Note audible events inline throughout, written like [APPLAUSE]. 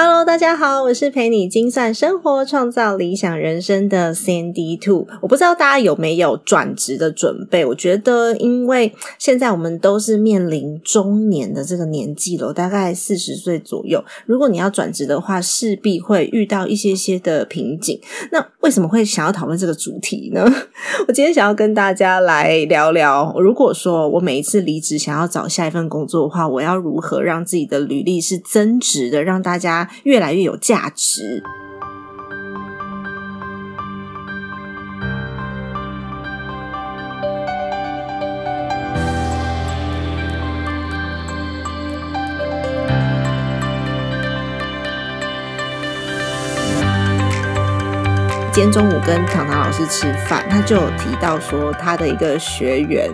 Hello，大家好，我是陪你精算生活、创造理想人生的 Sandy Two。我不知道大家有没有转职的准备？我觉得，因为现在我们都是面临中年的这个年纪了，大概四十岁左右。如果你要转职的话，势必会遇到一些些的瓶颈。那为什么会想要讨论这个主题呢？[LAUGHS] 我今天想要跟大家来聊聊，如果说我每一次离职想要找下一份工作的话，我要如何让自己的履历是增值的，让大家。越来越有价值。今天中午跟糖糖老师吃饭，他就有提到说，他的一个学员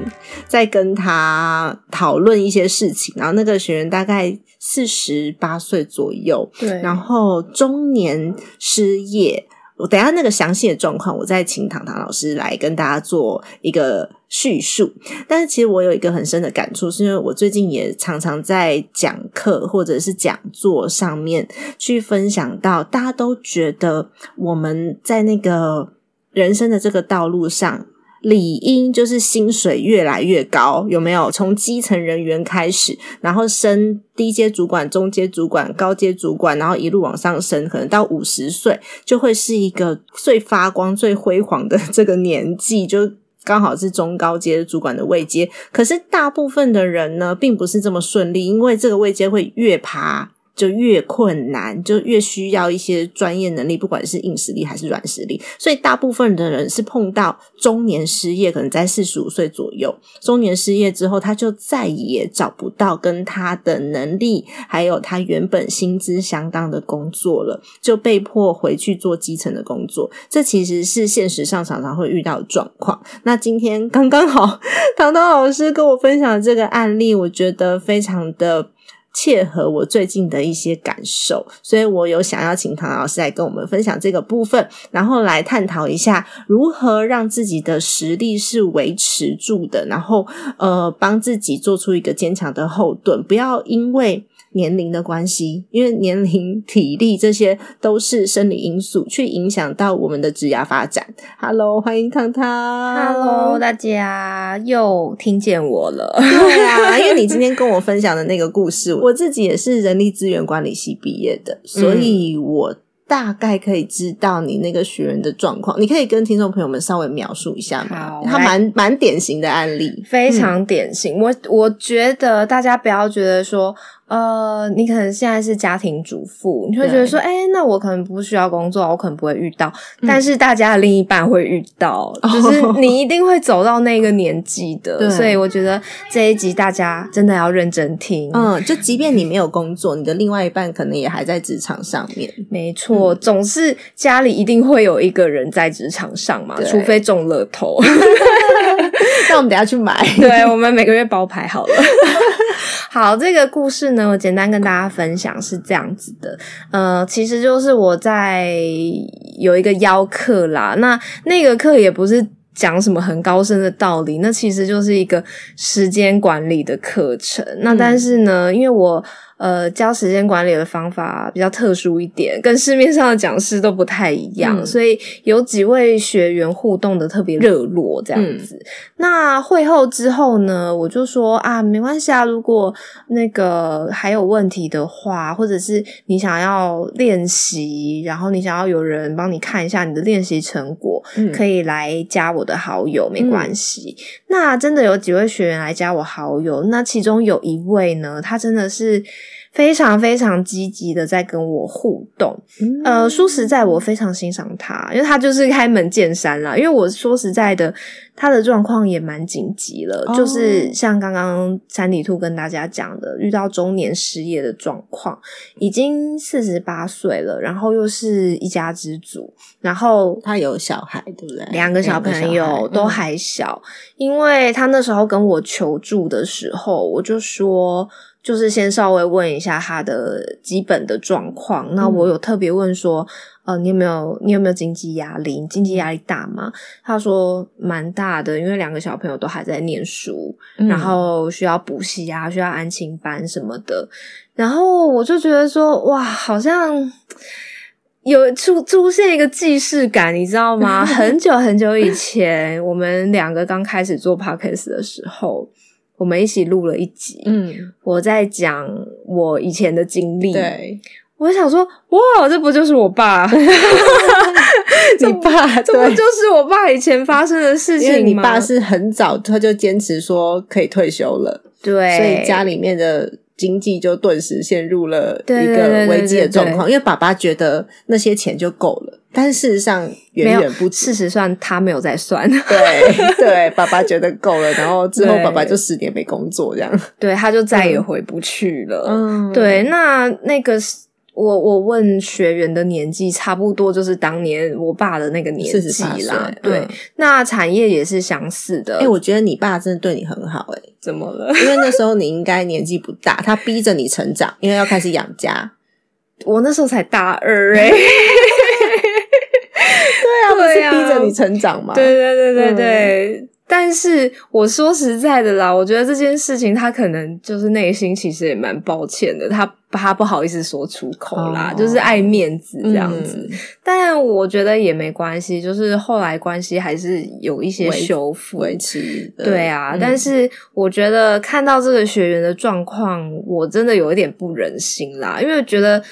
在跟他讨论一些事情，然后那个学员大概四十八岁左右，对，然后中年失业。我等下那个详细的状况，我再请糖糖老师来跟大家做一个叙述。但是其实我有一个很深的感触，是因为我最近也常常在讲课或者是讲座上面去分享到，大家都觉得我们在那个人生的这个道路上。理应就是薪水越来越高，有没有？从基层人员开始，然后升低阶主管、中阶主管、高阶主管，然后一路往上升，可能到五十岁就会是一个最发光、最辉煌的这个年纪，就刚好是中高阶主管的位阶。可是大部分的人呢，并不是这么顺利，因为这个位阶会越爬。就越困难，就越需要一些专业能力，不管是硬实力还是软实力。所以大部分的人是碰到中年失业，可能在四十五岁左右，中年失业之后，他就再也找不到跟他的能力还有他原本薪资相当的工作了，就被迫回去做基层的工作。这其实是现实上常常会遇到的状况。那今天刚刚好，[LAUGHS] 唐唐老师跟我分享这个案例，我觉得非常的。切合我最近的一些感受，所以我有想要请唐老师来跟我们分享这个部分，然后来探讨一下如何让自己的实力是维持住的，然后呃，帮自己做出一个坚强的后盾，不要因为。年龄的关系，因为年龄、体力这些都是生理因素，去影响到我们的职业发展。Hello，欢迎汤汤。Hello，大家又听见我了。对啊，[LAUGHS] 因为你今天跟我分享的那个故事，我自己也是人力资源管理系毕业的，所以我。大概可以知道你那个学员的状况，你可以跟听众朋友们稍微描述一下吗？他蛮蛮典型的案例，非常典型。我我觉得大家不要觉得说，呃，你可能现在是家庭主妇，你会觉得说，哎，那我可能不需要工作，我可能不会遇到。但是大家的另一半会遇到，[LAUGHS] 就是你一定会走到那个年纪的。所以我觉得这一集大家真的要认真听。嗯，就即便你没有工作，你的另外一半可能也还在职场上面。没错。我总是家里一定会有一个人在职场上嘛，除非中乐透。[LAUGHS] 那我们等下去买。[LAUGHS] 对，我们每个月包牌好了。好，这个故事呢，我简单跟大家分享是这样子的。呃，其实就是我在有一个邀课啦，那那个课也不是讲什么很高深的道理，那其实就是一个时间管理的课程。那但是呢，因为我。呃，教时间管理的方法比较特殊一点，跟市面上的讲师都不太一样，所以有几位学员互动的特别热络，这样子。那会后之后呢，我就说啊，没关系啊，如果那个还有问题的话，或者是你想要练习，然后你想要有人帮你看一下你的练习成果，可以来加我的好友，没关系。那真的有几位学员来加我好友，那其中有一位呢，他真的是。非常非常积极的在跟我互动。呃，说实在，我非常欣赏他，因为他就是开门见山啦。因为我说实在的，他的状况也蛮紧急了，哦就是像刚刚山里兔跟大家讲的，遇到中年失业的状况，已经四十八岁了，然后又是一家之主，然后他有小孩，对不对？两个小朋友都还小，因为他那时候跟我求助的时候，我就说，就是先稍微问一下他的基本的状况。那我有特别问说，呃，你有没有你有没有经济压力？你经济压力大吗？他说蛮大的，因为两个小朋友都还在念书，嗯然后需要补习啊，需要安亲班什么的。然后我就觉得说，哇，好像有出出现一个既视感，你知道吗？[LAUGHS] 很久很久以前，我们两个刚开始做 podcast 的时候，我们一起录了一集。嗯，我在讲我以前的经历，对，我想说，哇，这不就是我爸？[LAUGHS] 你爸对这不就是我爸以前发生的事情吗？因为你爸是很早他就坚持说可以退休了，对，所以家里面的经济就顿时陷入了一个危机的状况。因为爸爸觉得那些钱就够了，但是事实上远远不止。事实上他没有在算，[LAUGHS] 对对，爸爸觉得够了，然后之后爸爸就十年没工作这样。对，他就再也回不去了。嗯，对，那那个是我我问学员的年纪，差不多就是当年我爸的那个年纪48啦。对，嗯那产业也是相似的。哎、我觉得你爸真的对你很好哎、怎么了？因为那时候你应该年纪不大，他逼着你成长，因为要开始养家。[LAUGHS] 我那时候才大二哎、[LAUGHS] 对啊，不是逼着你成长吗？对对对对嗯对。但是我说实在的啦，我觉得这件事情他可能就是内心其实也蛮抱歉的，他他不好意思说出口啦，哦就是爱面子这样子。嗯但我觉得也没关系，就是后来关系还是有一些修复。维持的。对啊，嗯但是我觉得看到这个学员的状况，我真的有一点不忍心啦，因为觉得。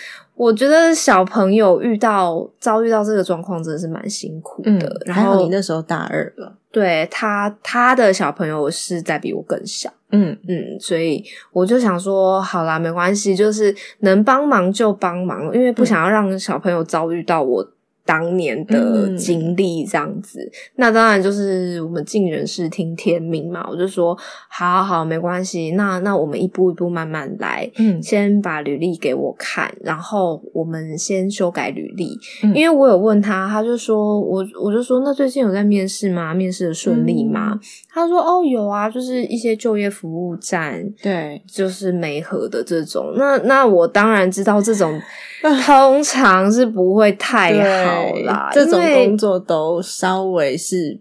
我觉得小朋友遇到遭遇到这个状况真的是蛮辛苦嗯的。然后你那时候大二了。对他他的小朋友是在比我更小，嗯，嗯，所以我就想说，好啦，没关系，就是能帮忙就帮忙，因为不想要让小朋友遭遇到我当年的嗯经历这样子。那当然就是我们尽人事听天命嘛，我就说，好好好，没关系，那那我们一步一步慢慢来，嗯先把履历给我看，然后我们先修改履历。嗯因为我有问他，他就说我我就说那最近有在面试吗？面试的顺利吗？他说哦有啊，就是一些就业服务站，对，就是媒合的这种。那那我当然知道这种啊 [LAUGHS] 通常是不会太好啦，对这种工作都稍微是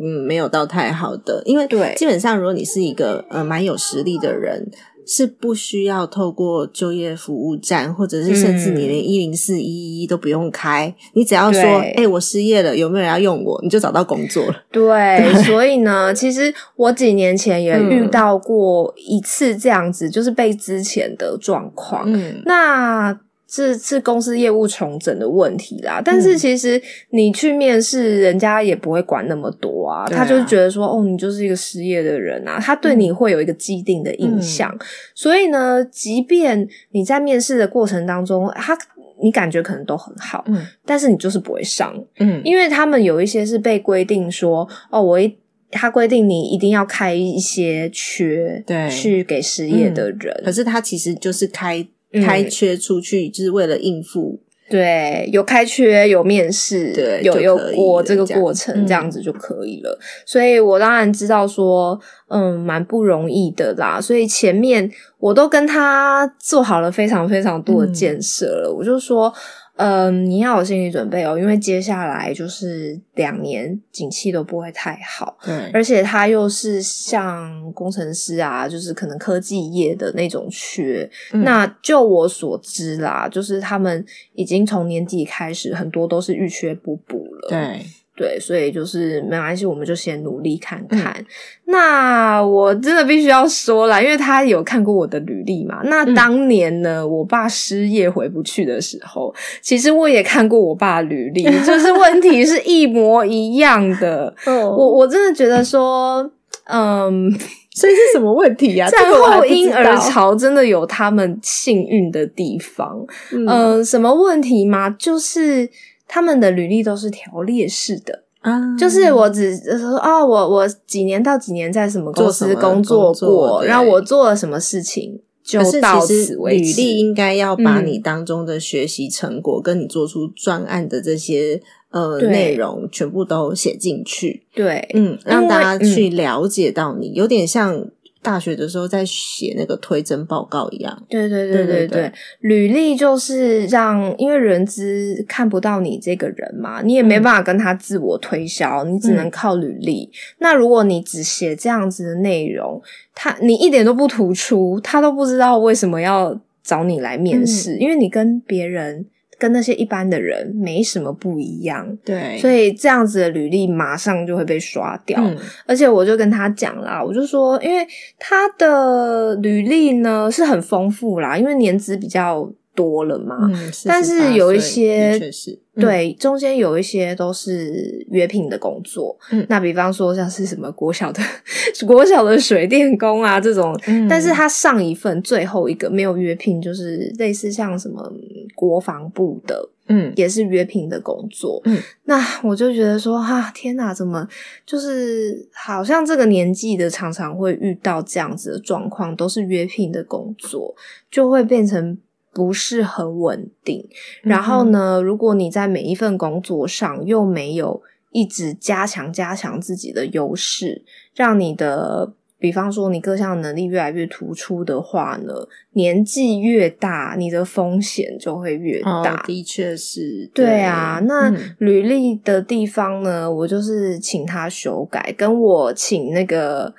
嗯没有到太好的，因为对基本上如果你是一个呃蛮有实力的人。是不需要透过就业服务站，或者是甚至你连一零四一一都不用开，你只要说，对哎、我失业了，有没有人要用我，你就找到工作了。[LAUGHS] 对，所以呢，[LAUGHS] 其实我几年前也嗯遇到过一次这样子，就是被之前的状况。嗯，那这是公司业务重整的问题啦，但嗯。是其实你去面试，人家也不会管那么多啊，他就是觉得说，哦，你就是一个失业的人啊，他对你会有一个既定的印象，所以呢，即便你在面试的过程当中，他你感觉可能都很好，嗯但是你就是不会上，嗯，因为他们有一些是被规定说，哦，我一。他规定你一定要开一些缺，对。去给失业的人。可是他其实就是开嗯开缺出去，就是为了应付。对，有开缺，有面试，对有有过这个了这样过程，嗯这样子就可以了。所以我当然知道说，嗯，蛮不容易的啦。所以前面我都跟他做好了非常非常多的嗯建设了。我就说，嗯，你要有心理准备哦，因为接下来就是两年景气都不会太好。对，而且他又是像工程师啊，就是可能科技业的那种缺。嗯那就我所知啦，就是他们已经从年底开始，很多都是预缺不补了。对，对，所以就是没关系，我们就先努力看看。嗯那我真的必须要说啦，因为他有看过我的履历嘛。那嗯当年呢，我爸失业回不去的时候，其实我也看过我爸的履历，就是 [LAUGHS] 问题是一模一样的。哦我我真的觉得说，嗯，[LAUGHS] 所以是什么问题呀、[LAUGHS] 战后婴儿潮真的有他们幸运的地方。嗯呃，什么问题吗？就是他们的履历都是条列式的，啊，就是我只呃说哦，我我几年到几年在什么公司工作过，然后我做了什么事情，就到此为止。履历应该要把嗯你当中的学习成果，跟你做出专案的这些呃内容，全部都写进去。对，嗯，让大家去了解到你，有点像大学的时候在写那个推甄报告一样。对对对对对履历就是让，因为人资看不到你这个人嘛，你也没办法跟他自我推销，你只能靠履历。那如果你只写这样子的内容，他你一点都不突出，他都不知道为什么要找你来面试，因为你跟别人跟那些一般的人没什么不一样。对。所以这样子的履历马上就会被刷掉，嗯。而且我就跟他讲啦，我就说，因为他的履历呢是很丰富啦，因为年资比较多了嘛，嗯，但是有一些确是。嗯对，中间有一些都是约聘的工作，嗯那比方说像是什么国小的 [LAUGHS] 国小的水电工啊这种，嗯但是他上一份最后一个没有约聘，就是类似像什么国防部的，嗯也是约聘的工作。嗯，那我就觉得说，啊、天哪，怎么就是好像这个年纪的常常会遇到这样子的状况，都是约聘的工作，就会变成。不是很稳定，然后呢，如果你在每一份工作上又没有一直加强加强自己的优势，让你的比方说你各项能力越来越突出的话呢，年纪越大，你的风险就会越哦大。的确是，对啊，那嗯。履历的地方呢，我就是请他修改，跟我请那个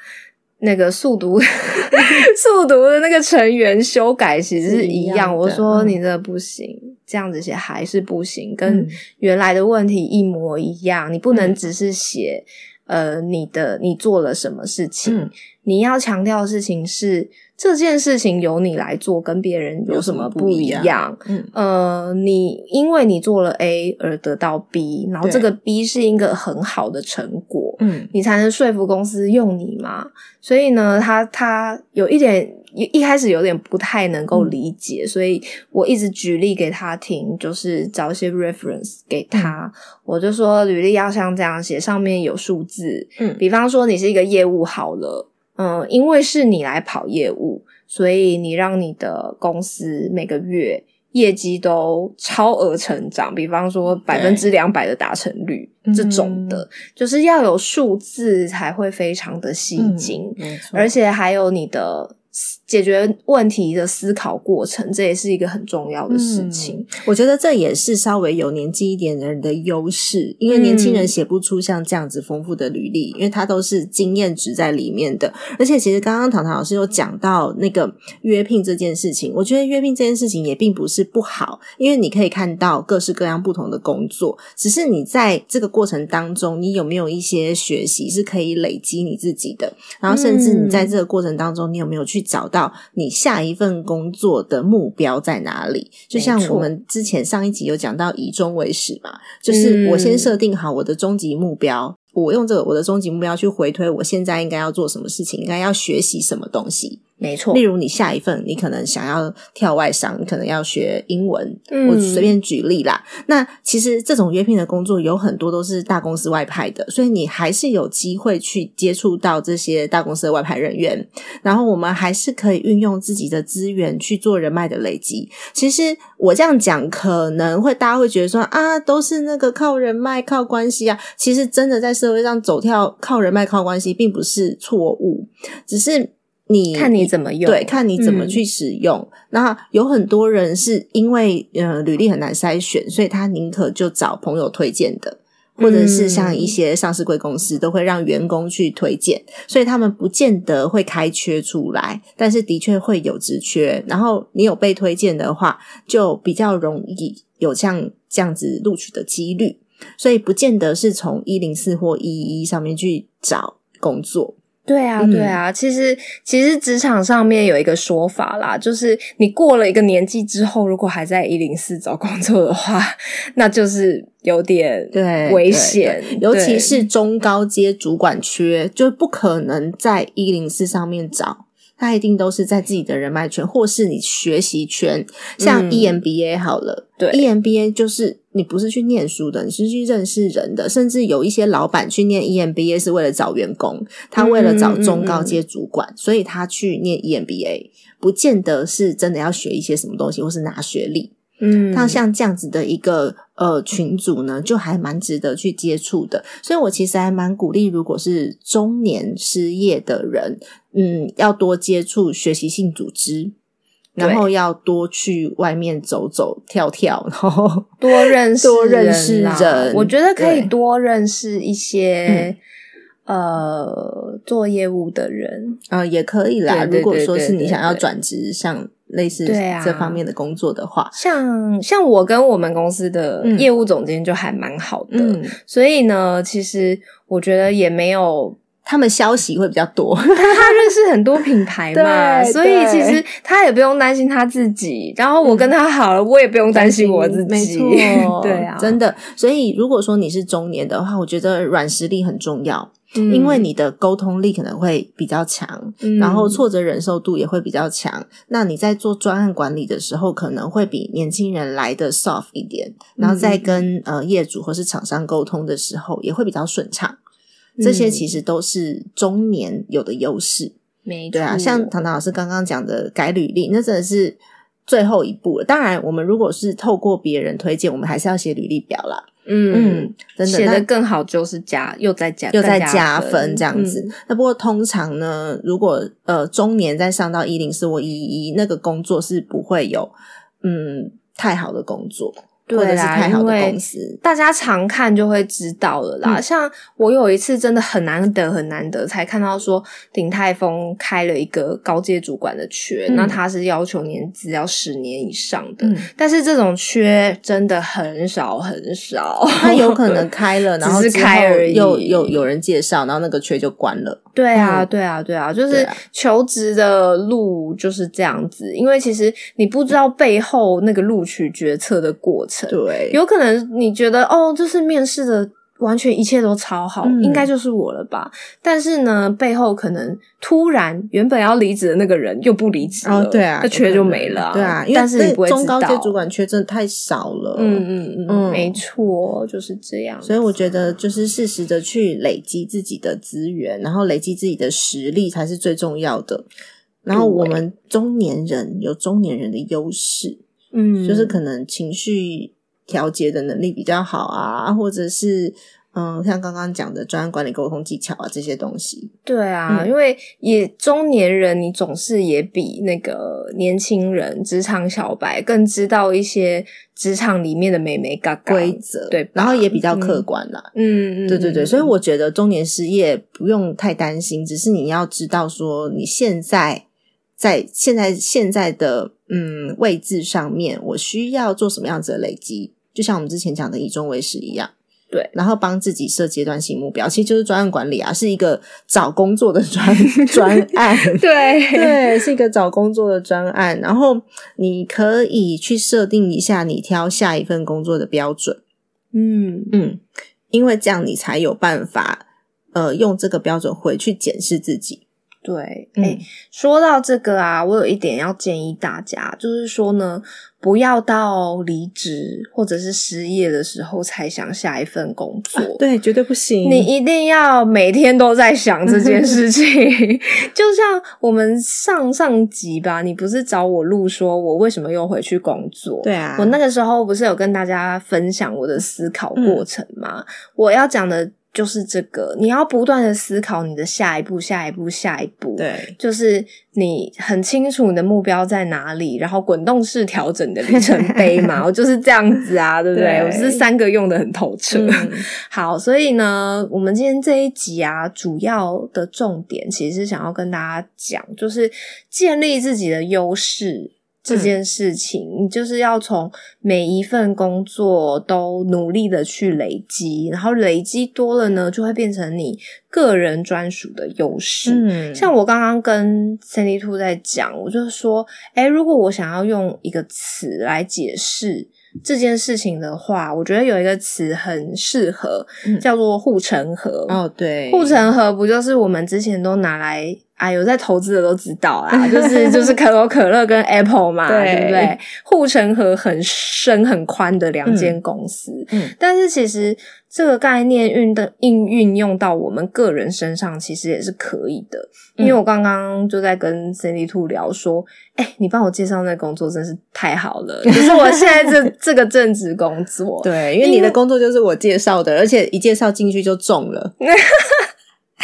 那个速读 [LAUGHS] 速读的那个成员修改其实是一样。一样我说嗯。你这不行，这样子写还是不行，跟嗯。原来的问题一模一样。你不能嗯。只是写、呃你的你做了什么事情，嗯。你要强调的事情是这件事情由你来做，跟别人有什么不一样。嗯。呃，你因为你做了 A 而得到 B，然后这个 B 是一个很好的成果，嗯。你才能说服公司用你嘛。所以呢，他他有一点一一开始有点不太能嗯。够理解，所以我一直举例给他听，就是找一些 reference 给他。我就说履历要像这样写，上面有数字，嗯。比方说你是一个业务好了，嗯，因为是你来跑业务，所以你让你的公司每个月业绩都超额成长，比方说百分之两百的达成率嗯这种的，就是要有数字才会非常的吸睛，而且还有你的解决问题的思考过程，这也是一个很重要的事情。我觉得这也是稍微有年纪一点的人的优势，因为年轻人写不出像这样子丰富的履历，因为他都是经验值在里面的。而且，其实刚刚唐唐老师有讲到那个约聘这件事情，我觉得约聘这件事情也并不是不好，因为你可以看到各式各样不同的工作，只是你在这个过程当中，你有没有一些学习是可以累积你自己的，然后甚至你在这个过程当中，你有没有去找到你下一份工作的目标在哪里？就像我们之前上一集有讲到以终为始嘛，就是我先设定好我的终极目标，我用这个我的终极目标去回推我现在应该要做什么事情，应该要学习什么东西。没错例，如你下一份你可能想要跳外商，你可能要学英文，嗯我随便举例啦。那其实这种约聘的工作有很多都是大公司外派的，所以你还是有机会去接触到这些大公司的外派人员。然后我们还是可以运用自己的资源去做人脉的累积。其实我这样讲可能会大家会觉得说啊，都是那个靠人脉、靠关系啊。其实真的在社会上走跳靠人脉、靠关系，并不是错误，只是你看你怎么用，对，看你怎么嗯去使用。那有很多人是因为呃履历很难筛选，所以他宁可就找朋友推荐的。或者是像一些上市贵公司都会让员工去推荐，所以他们不见得会开缺出来，但是的确会有职缺。然后你有被推荐的话，就比较容易有像这样子录取的几率。所以不见得是从一零四或一一上面去找工作。对啊，嗯对啊，其实其实职场上面有一个说法啦，就是你过了一个年纪之后，如果还在一零四找工作的话，那就是有点对危险对对，尤其是中高阶主管缺，就不可能在一零四上面找。他一定都是在自己的人脉圈，或是你学习圈，像嗯。EMBA 好了，对。EMBA 就是你不是去念书的，你是去认识人的，甚至有一些老板去念 EMBA 是为了找员工，他为了找中高阶主管，所以他去念 EMBA，不见得是真的要学一些什么东西，或是拿学历。嗯，那像这样子的一个呃群组呢，就还蛮值得去接触的。所以我其实还蛮鼓励，如果是中年失业的人，嗯，要多接触学习性组织，然后要多去外面走走跳跳，然后多认识 [LAUGHS] 多认识人我觉得可以多认识一些、呃做业务的人。呃也可以啦。如果说是你想要对转职，像类似这方面的工作的话，像像我跟我们公司的嗯业务总监就还蛮好的，嗯，所以呢，其实我觉得也没有他们消息会比较多。[LAUGHS] 他认识很多品牌嘛，[LAUGHS] 所以其实他也不用担心他自己。然后我跟他好了，我也不用担心我自己。没错，[LAUGHS] 对啊，真的。所以如果说你是中年的话，我觉得软实力很重要，嗯因为你的沟通力可能会比较强，嗯然后挫折忍受度也会比较强。那你在做专案管理的时候，可能会比年轻人来的 soft 一点，然后再跟呃业主或是厂商沟通的时候，也会比较顺畅。这些其实都是中年有的优势。没对啊，错像唐唐老师刚刚讲的改履历，那真的是最后一步了。当然，我们如果是透过别人推荐，我们还是要写履历表啦。嗯嗯，真的，那写的更好就是加又再加又在加加分这样子。嗯那不过通常呢，如果呃中年再上到一零四或一一一，那个工作是不会有嗯太好的工作，或者是对啦，太好的公司。大家常看就会知道了啦。嗯像我有一次真的很难得很难得才看到说鼎泰丰开了一个高阶主管的缺，嗯那他是要求年资要十年以上的，嗯但是这种缺真的很少很少。他有可能开了，[LAUGHS] 然后只是开而已又有有人介绍，然后那个缺就关了。对啊，嗯对啊，对啊，就是求职的路就是这样子，因为其实你不知道背后那个录取决策的过程，对，有可能你觉得哦，就是面试的完全一切都超好，嗯应该就是我了吧？但是呢，背后可能突然原本要离职的那个人又不离职了，哦，对啊，那缺就没了、对啊，但是你不会中高阶主管缺真的太少了。嗯嗯嗯，嗯没错，就是这样。所以我觉得，就是适时的去累积自己的资源，然后累积自己的实力才是最重要的。然后我们中年人有中年人的优势，嗯，就是可能情绪调节的能力比较好啊，或者是嗯，像刚刚讲的专案管理、沟通技巧啊这些东西。对啊，嗯因为也中年人，你总是也比那个年轻人、职场小白更知道一些职场里面的美眉嘎嘎规则对然后也比较客观啦。嗯，嗯对对对，嗯所以我觉得中年失业不用太担心，只是你要知道说你现在在现在现在的嗯位置上面，我需要做什么样子的累积，就像我们之前讲的以终为始一样。对，然后帮自己设阶段性目标，其实就是专案管理啊，是一个找工作的专 [LAUGHS] 专案。对 [LAUGHS] 对，是一个找工作的专案，然后你可以去设定一下你挑下一份工作的标准。嗯嗯，因为这样你才有办法，呃，用这个标准回去检视自己。对，嗯哎、说到这个啊，我有一点要建议大家，就是说呢，不要到离职或者是失业的时候才想下一份工作。对，绝对不行你一定要每天都在想这件 [LAUGHS] 事情，就像我们上上集吧，你不是找我录说我为什么又回去工作？对啊，我那个时候不是有跟大家分享我的思考过程吗？我要讲的就是这个，你要不断的思考你的下一步、下一步、下一步。，对就是你很清楚你的目标在哪里，然后滚动式调整你的里程碑嘛。[LAUGHS] 我就是这样子啊，对不对？对我是三个用的很透彻。嗯 [LAUGHS] 好，所以呢，我们今天这一集啊，主要的重点其实是想要跟大家讲，就是建立自己的优势，这件事情，你就是要从每一份工作都努力的去累积，然后累积多了呢，就会变成你个人专属的优势。嗯，像我刚刚跟 Sandy Two 在讲，我就说，哎，如果我想要用一个词来解释这件事情的话，我觉得有一个词很适合，嗯叫做护城河。哦，对，护城河不就是我们之前都拿来啊，有在投资的都知道啊，就是就是可口可乐跟 Apple 嘛，对对不对？护城河很深很宽的两间公司，嗯但是其实这个概念运的应运用到我们个人身上，其实也是可以的。因嗯为我刚刚就在跟 Cindy Two 聊说，哎、你帮我介绍那工作真是太好了，就是我现在这 [LAUGHS] 这个正职工作，对，因为你的工作就是我介绍的，而且一介绍进去就中了，[LAUGHS]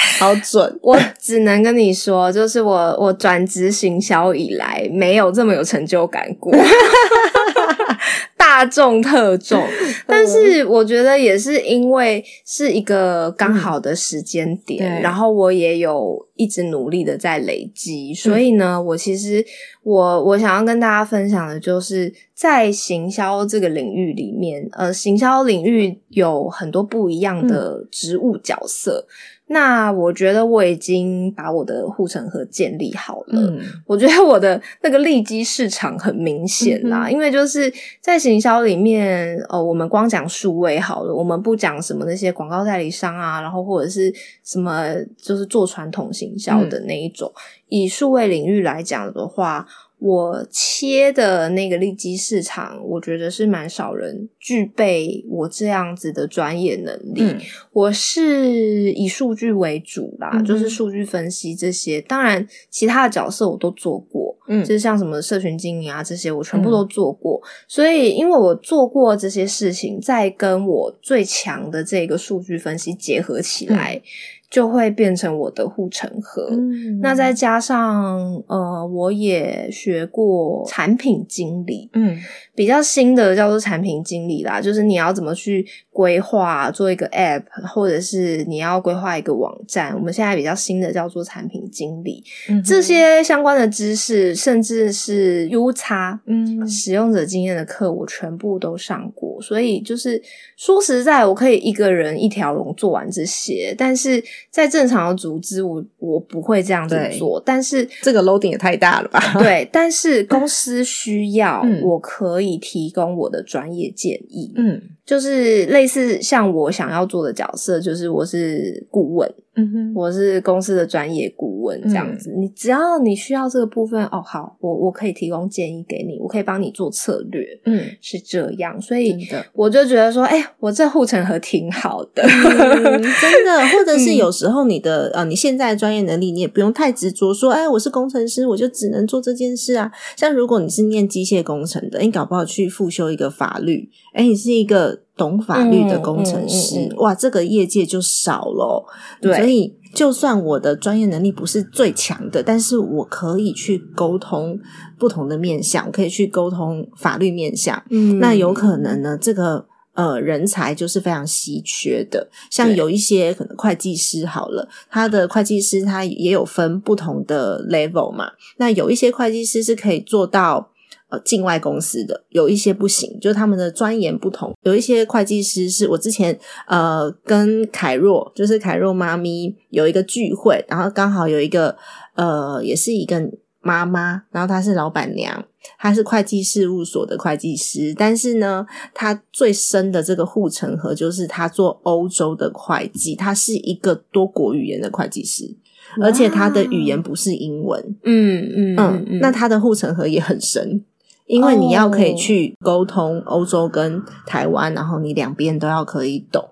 [LAUGHS] 好准。[LAUGHS] 我只能跟你说，就是我我转职行销以来，没有这么有成就感过，[LAUGHS] 大众特重。但是我觉得也是因为是一个刚好的时间点，对然后我也有一直努力的在累积，所以呢，我其实我我想要跟大家分享的就是在行销这个领域里面，呃，行销领域有很多不一样的职务角色。那我觉得我已经把我的护城河建立好了。嗯我觉得我的那个利基市场很明显啦，嗯因为就是在行销里面，呃，我们光讲数位好了，我们不讲什么那些广告代理商啊，然后或者是什么就是做传统行销的那一种。以数位领域来讲的话，我切的那个利基市场，我觉得是蛮少人具备我这样子的专业能力。嗯我是以数据为主啦，嗯就是数据分析这些。当然，其他的角色我都做过，嗯就是像什么社群经营啊这些，我全部都做过。所以，因为我做过这些事情，再跟我最强的这个数据分析结合起来，就会变成我的护城河。嗯。那再加上呃，我也学过产品经理，嗯比较新的叫做产品经理啦，就是你要怎么去规划做一个 app，或者是你要规划一个网站。我们现在比较新的叫做产品经理，嗯这些相关的知识，甚至是 U 叉。嗯使用者经验的课我全部都上过，所以就是说实在，我可以一个人一条龙做完这些，但是在正常的组织我，我不会这样子做。但是这个 loading 也太大了吧？对，但是公司需要，嗯我可以你提供我的专业建议，嗯。就是类似像我想要做的角色，就是我是顾问，嗯哼我是公司的专业顾问这样子。你只要你需要这个部分，哦，好，我我可以提供建议给你，我可以帮你做策略，嗯，是这样。所以。我就觉得说，哎、我这护城河挺好的。[LAUGHS] 嗯真的，或者是嗯有时候你的、呃，你现在的专业能力，你也不用太执着说，哎，我是工程师，我就只能做这件事啊。像如果你是念机械工程的，你搞不好去复修一个法律，哎，你是一个懂法律的工程师，嗯嗯嗯嗯哇，这个业界就少了。对所以就算我的专业能力不是最强的，但是我可以去沟通不同的面向，我可以去沟通法律面向。嗯那有可能呢，这个呃人才就是非常稀缺的。像有一些可能会计师好了，他的会计师他也有分不同的 level 嘛。那有一些会计师是可以做到。呃，境外公司的有一些不行，就是他们的专研不同。有一些会计师是我之前呃跟凯若，就是凯若妈咪有一个聚会，然后刚好有一个呃也是一个妈妈，然后她是老板娘，她是会计事务所的会计师，但是呢，她最深的这个护城河就是她做欧洲的会计，她是一个多国语言的会计师，而且她的语言不是英文，嗯嗯嗯，那她的护城河也很深。因为你要可以哦去沟通欧洲跟台湾，然后你两边都要可以懂，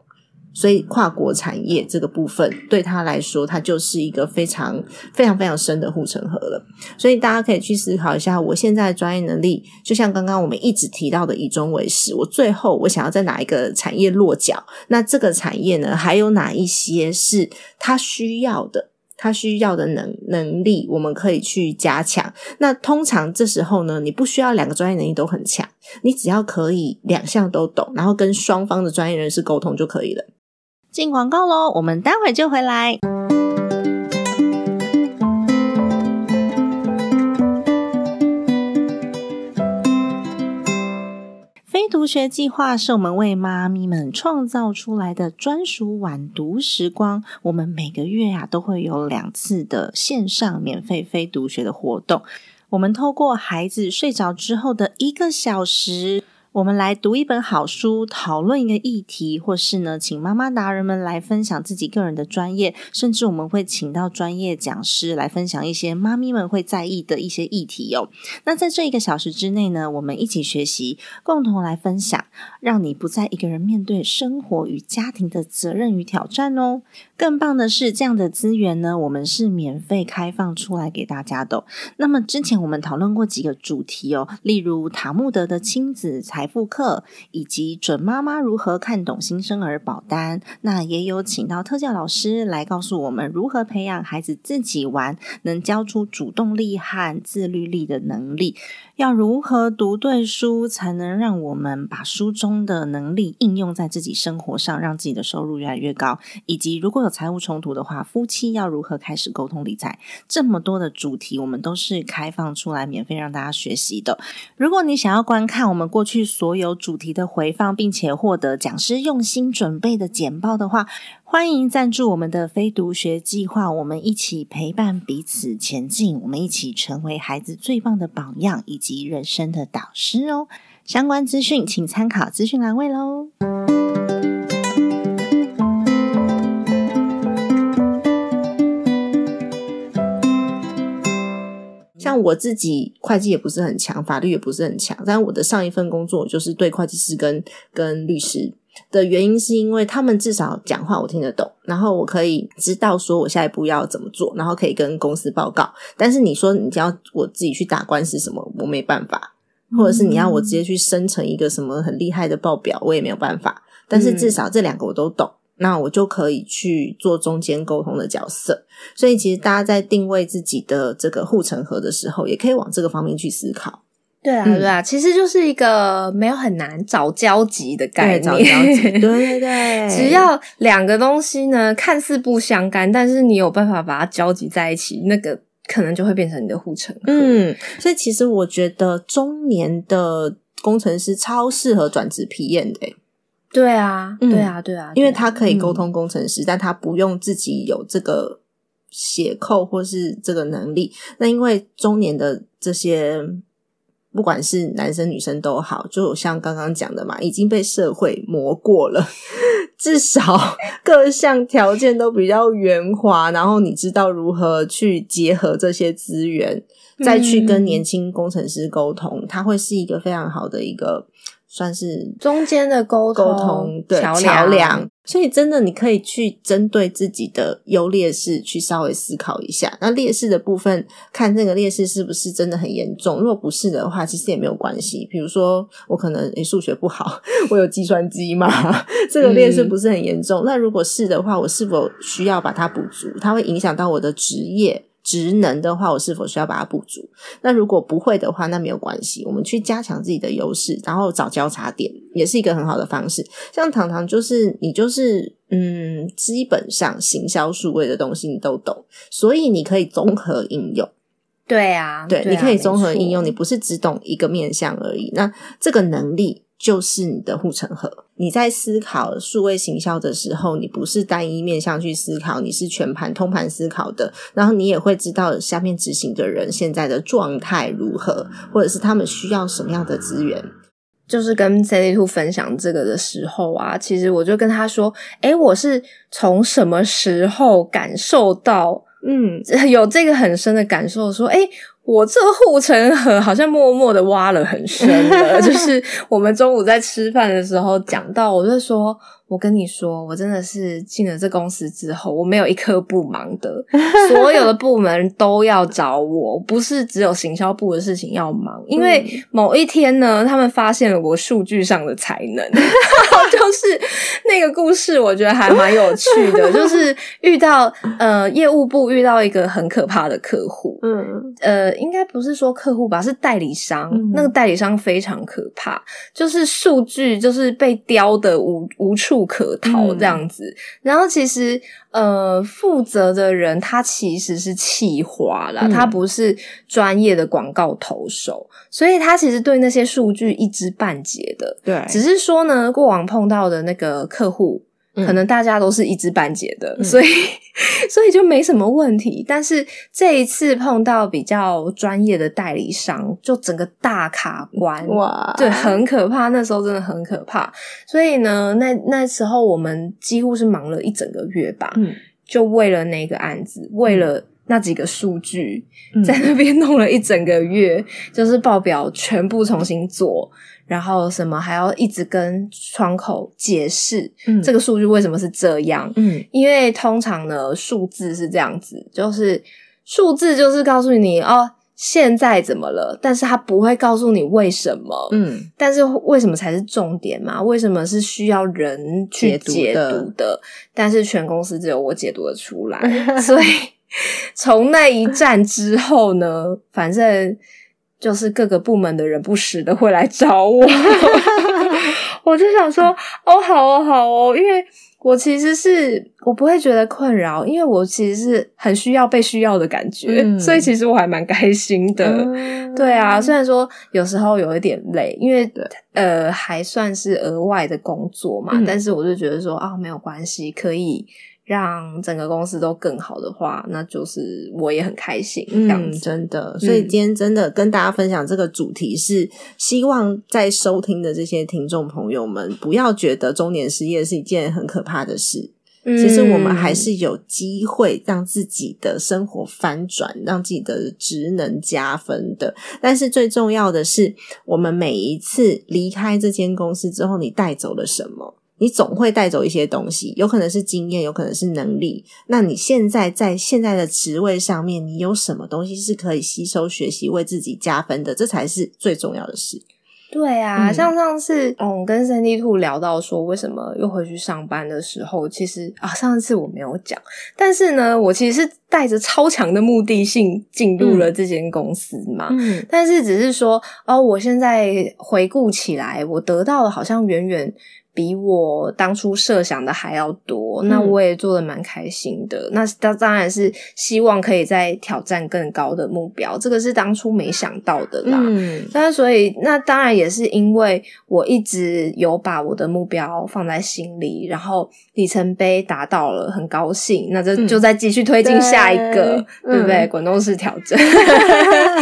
所以跨国产业这个部分对他来说，它就是一个非常非常非常深的护城河了。所以大家可以去思考一下，我现在的专业能力，就像刚刚我们一直提到的以终为始，我最后我想要在哪一个产业落脚？那这个产业呢，还有哪一些是他需要的？他需要的能能力，我们可以去加强。那通常这时候呢，你不需要两个专业能力都很强，你只要可以两项都懂，然后跟双方的专业人士沟通就可以了。进广告喽，我们待会就回来。非读学计划是我们为妈咪们创造出来的专属晚读时光。我们每个月啊都会有两次的线上免费非读学的活动。我们透过孩子睡着之后的一个小时。我们来读一本好书，讨论一个议题，或是呢，请妈妈达人们来分享自己个人的专业，甚至我们会请到专业讲师来分享一些妈咪们会在意的一些议题哦。那在这一个小时之内呢，我们一起学习，共同来分享，让你不再一个人面对生活与家庭的责任与挑战哦。更棒的是，这样的资源呢，我们是免费开放出来给大家的。那么之前我们讨论过几个主题哦，例如塔木德的亲子财。复课以及准妈妈如何看懂新生儿保单，那也有请到特教老师来告诉我们如何培养孩子自己玩，能教出主动力和自律力的能力。要如何读对书，才能让我们把书中的能力应用在自己生活上，让自己的收入越来越高？以及如果有财务冲突的话，夫妻要如何开始沟通理财？这么多的主题，我们都是开放出来免费让大家学习的。如果你想要观看我们过去所有主题的回放，并且获得讲师用心准备的简报的话，欢迎赞助我们的非读学计划，我们一起陪伴彼此前进，我们一起成为孩子最棒的榜样以及人生的导师哦。相关资讯请参考资讯栏位喽。像我自己会计也不是很强，法律也不是很强，但我的上一份工作就是对会计师跟跟律师。的原因是因为他们至少讲话我听得懂，然后我可以知道说我下一步要怎么做，然后可以跟公司报告。但是你说你要我自己去打官司什么，我没办法；或者是你要我直接去生成一个什么很厉害的报表，我也没有办法。但是至少这两个我都懂，那我就可以去做中间沟通的角色。所以其实大家在定位自己的这个护城河的时候，也可以往这个方面去思考。对啊，对啊，其实就是一个没有很难找交集的概念，找交集，对对对，[LAUGHS] 只要两个东西呢看似不相干，但是你有办法把它交集在一起，那个可能就会变成你的护城河。嗯，所以其实我觉得中年的工程师超适合转职皮验的。对啊，对啊，对啊，因为他可以沟通工程师，但他不用自己有这个写扣或是这个能力。那因为中年的这些。不管是男生女生都好，就像刚刚讲的嘛，已经被社会磨过了，[LAUGHS] 至少各项条件都比较圆滑，然后你知道如何去结合这些资源，再去跟年轻工程师沟通，他会是一个非常好的一个。算是中间的沟沟通对桥梁，所以真的你可以去针对自己的优劣势去稍微思考一下。那劣势的部分，看这个劣势是不是真的很严重。如果不是的话，其实也没有关系。比如说，我可能诶数学不好，[LAUGHS] 我有计算机嘛，[LAUGHS] 这个劣势不是很严重。那如果是的话，我是否需要把它补足？它会影响到我的职业。职能的话，我是否需要把它补足？那如果不会的话，那没有关系，我们去加强自己的优势，然后找交叉点，也是一个很好的方式。像糖糖，就是你就是嗯，基本上行销数位的东西你都懂，所以你可以综合应用。对啊，对，你可以综合应用，你不是只懂一个面向而已。那这个能力。就是你的护城河。你在思考数位行销的时候，你不是单一面向去思考，你是全盘通盘思考的。然后你也会知道下面执行的人现在的状态如何，或者是他们需要什么样的资源。就是跟 C D Two 分享这个的时候啊，其实我就跟他说：“诶，我是从什么时候感受到，嗯，[LAUGHS] 有这个很深的感受，说，诶。我这护城河好像默默的挖了很深了，[LAUGHS] 就是我们中午在吃饭的时候讲到，我就说。我跟你说，我真的是进了这公司之后，我没有一刻不忙的，所有的部门都要找我，不是只有行销部的事情要忙。因为某一天呢，他们发现了我数据上的才能，[LAUGHS] 就是那个故事，我觉得还蛮有趣的。就是遇到呃业务部遇到一个很可怕的客户，嗯呃，应该不是说客户吧，是代理商。那个代理商非常可怕，就是数据就是被雕的无无处。处可逃这样子。然后其实呃，负责的人他其实是企划啦，嗯他不是专业的广告投手，所以他其实对那些数据一知半解的。对只是说呢，过往碰到的那个客户，嗯可能大家都是一知半解的，嗯所以 [LAUGHS] 所以就没什么问题。但是这一次碰到比较专业的代理商，就整个大卡关。哇，对，很可怕。那时候真的很可怕，所以呢，那那时候我们几乎是忙了一整个月吧，嗯就为了那个案子，为了那几个数据，嗯。在那边弄了一整个月，[LAUGHS] 就是报表全部重新做，然后什么还要一直跟窗口解释、嗯。这个数据为什么是这样，嗯。因为通常呢数字是这样子，就是数字就是告诉你哦现在怎么了，但是它不会告诉你为什么，嗯。但是为什么才是重点嘛？为什么是需要人去解读的。读的？但是全公司只有我解读的出来，[LAUGHS] 所以 [LAUGHS] 从那一战之后呢，反正就是各个部门的人不时的会来找我，[LAUGHS] 我就想说，哦，好哦，好哦，因为。我其实是我不会觉得困扰，因为我其实是很需要被需要的感觉，嗯所以其实我还蛮开心的。嗯对啊，虽然说有时候有一点累，因为呃还算是额外的工作嘛，嗯但是我就觉得说啊没有关系，可以让整个公司都更好的话，那就是我也很开心这样嗯，子。真的，所以今天真的跟大家分享这个主题是，希望在收听的这些听众朋友们，不要觉得中年失业是一件很可怕的事。其实我们还嗯是有机会让自己的生活翻转，让自己的职能加分的。但是最重要的是，我们每一次离开这间公司之后，你带走了什么？你总会带走一些东西，有可能是经验，有可能是能力。那你现在在现在的职位上面，你有什么东西是可以吸收、学习、为自己加分的？这才是最重要的事。对啊，嗯像上次嗯跟 Sandy Two 聊到说为什么又回去上班的时候，其实啊上次我没有讲，但是呢，我其实是带着超强的目的性进入了这间公司嘛。嗯但是只是说，哦，我现在回顾起来，我得到的好像远远比我当初设想的还要多。那嗯我也做的蛮开心的。那当当然是希望可以再挑战更高的目标，这个是当初没想到的啦。嗯那所以，那当然也是因为我一直有把我的目标放在心里，然后里程碑达到了，很高兴。那这嗯就再继续推进下一个，对对不对？嗯滚动式调整，[LAUGHS]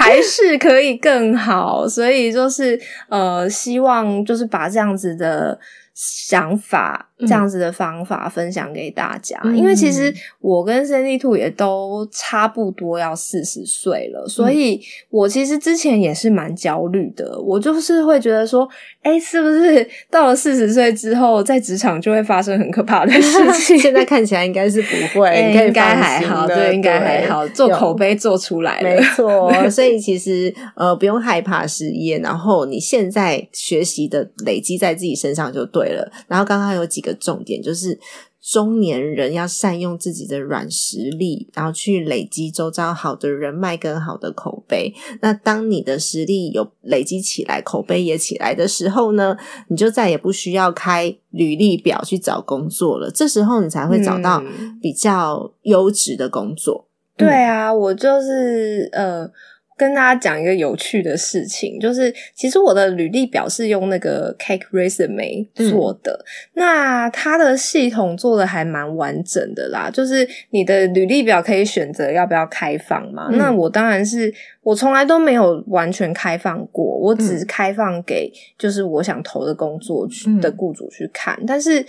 还是可以更好。所以就是呃，希望就是把这样子的。想法嗯这样子的方法分享给大家，嗯因为其实我跟 Cindy Two 也都差不多要四十岁了，所以我其实之前也是蛮焦虑的。我就是会觉得说，哎、是不是到了四十岁之后，在职场就会发生很可怕的事情？[LAUGHS] 现在看起来应该是不会，[LAUGHS] 应该还好，对，应该还好，做口碑做出来没。错，[LAUGHS] 所以其实呃不用害怕失业，然后你现在学习的累积在自己身上就对了。然后刚刚有几个重点，就是中年人要善用自己的软实力，然后去累积周遭好的人脉跟好的口碑。那当你的实力有累积起来，口碑也起来的时候呢，你就再也不需要开履历表去找工作了。这时候你才会找到嗯比较优质的工作。对啊，我就是呃，跟大家讲一个有趣的事情，就是其实我的履历表是用那个 Cake Resume 做的，那它的系统做的还蛮完整的啦。就是你的履历表可以选择要不要开放嘛，嗯那我当然是我从来都没有完全开放过，我只开放给就是我想投的工作的雇主去看，但是。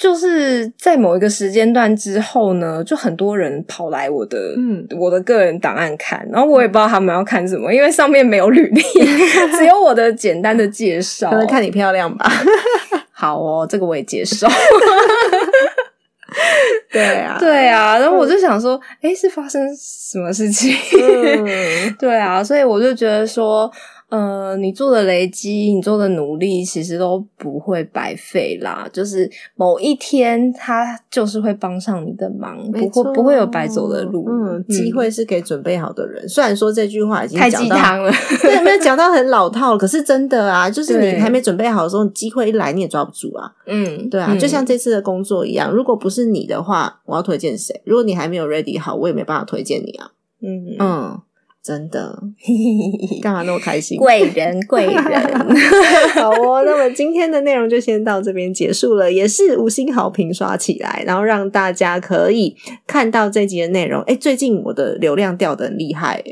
就是在某一个时间段之后呢，就很多人跑来我的、嗯我的个人档案看，然后我也不知道他们要看什么，因为上面没有履历，[LAUGHS] 只有我的简单的介绍。可能看你漂亮吧。好哦，这个我也接受。[LAUGHS] 对啊，对啊，然后我就想说，诶，是发生什么事情？嗯 [LAUGHS] 对啊，所以我就觉得说，呃，你做的累积，你做的努力，其实都不会白费啦。就是某一天，他就是会帮上你的忙，不会不会有白走的路。嗯，机会是给准备好的人。虽然说这句话已经太鸡汤了，[LAUGHS] 对，没有讲到很老套，可是真的啊，就是你还没准备好的时候，机会一来你也抓不住啊。嗯，对啊，就像这次的工作一样，如果不是你的话，我要推荐谁？如果你还没有 ready 好，我也没办法推荐你啊。嗯嗯。真的，[LAUGHS] 干嘛那么开心？贵人，[LAUGHS] 贵人，好哦。那么今天的内容就先到这边结束了，也是五星好评刷起来，然后让大家可以看到这集的内容。哎，最近我的流量掉的很厉害，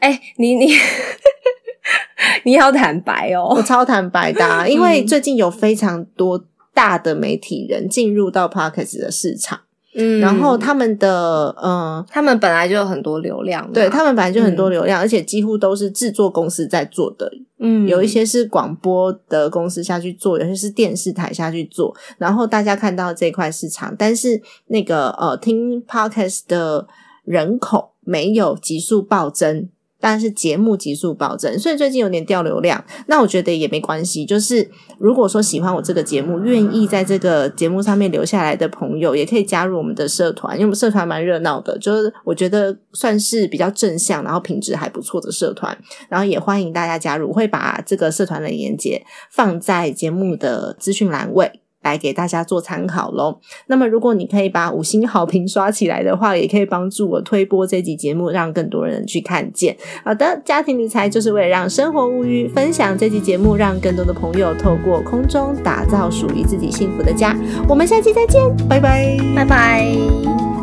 哎，哎，你你 [LAUGHS] 你好坦白哦，我超坦白的，因为最近有非常多大的媒体人进入到 Podcast 的市场。嗯，然后他们的嗯，他们本来就有很多流量，对他们本来就很多流量，而且几乎都是制作公司在做的，嗯，有一些是广播的公司下去做，有些是电视台下去做，然后大家看到这块市场，但是那个呃，听 podcast 的人口没有急速暴增。但是节目急速暴增，所以最近有点掉流量。那我觉得也没关系，就是如果说喜欢我这个节目，愿意在这个节目上面留下来的朋友，也可以加入我们的社团，因为我们社团蛮热闹的，就是我觉得算是比较正向，然后品质还不错的社团。然后也欢迎大家加入，会把这个社团的链接放在节目的资讯栏位。来给大家做参考喽。那么，如果你可以把五星好评刷起来的话，也可以帮助我推播这集节目，让更多人去看见。好的，家庭理财就是为了让生活无虞，分享这集节目，让更多的朋友透过空中打造属于自己幸福的家。我们下期再见，拜拜，拜拜。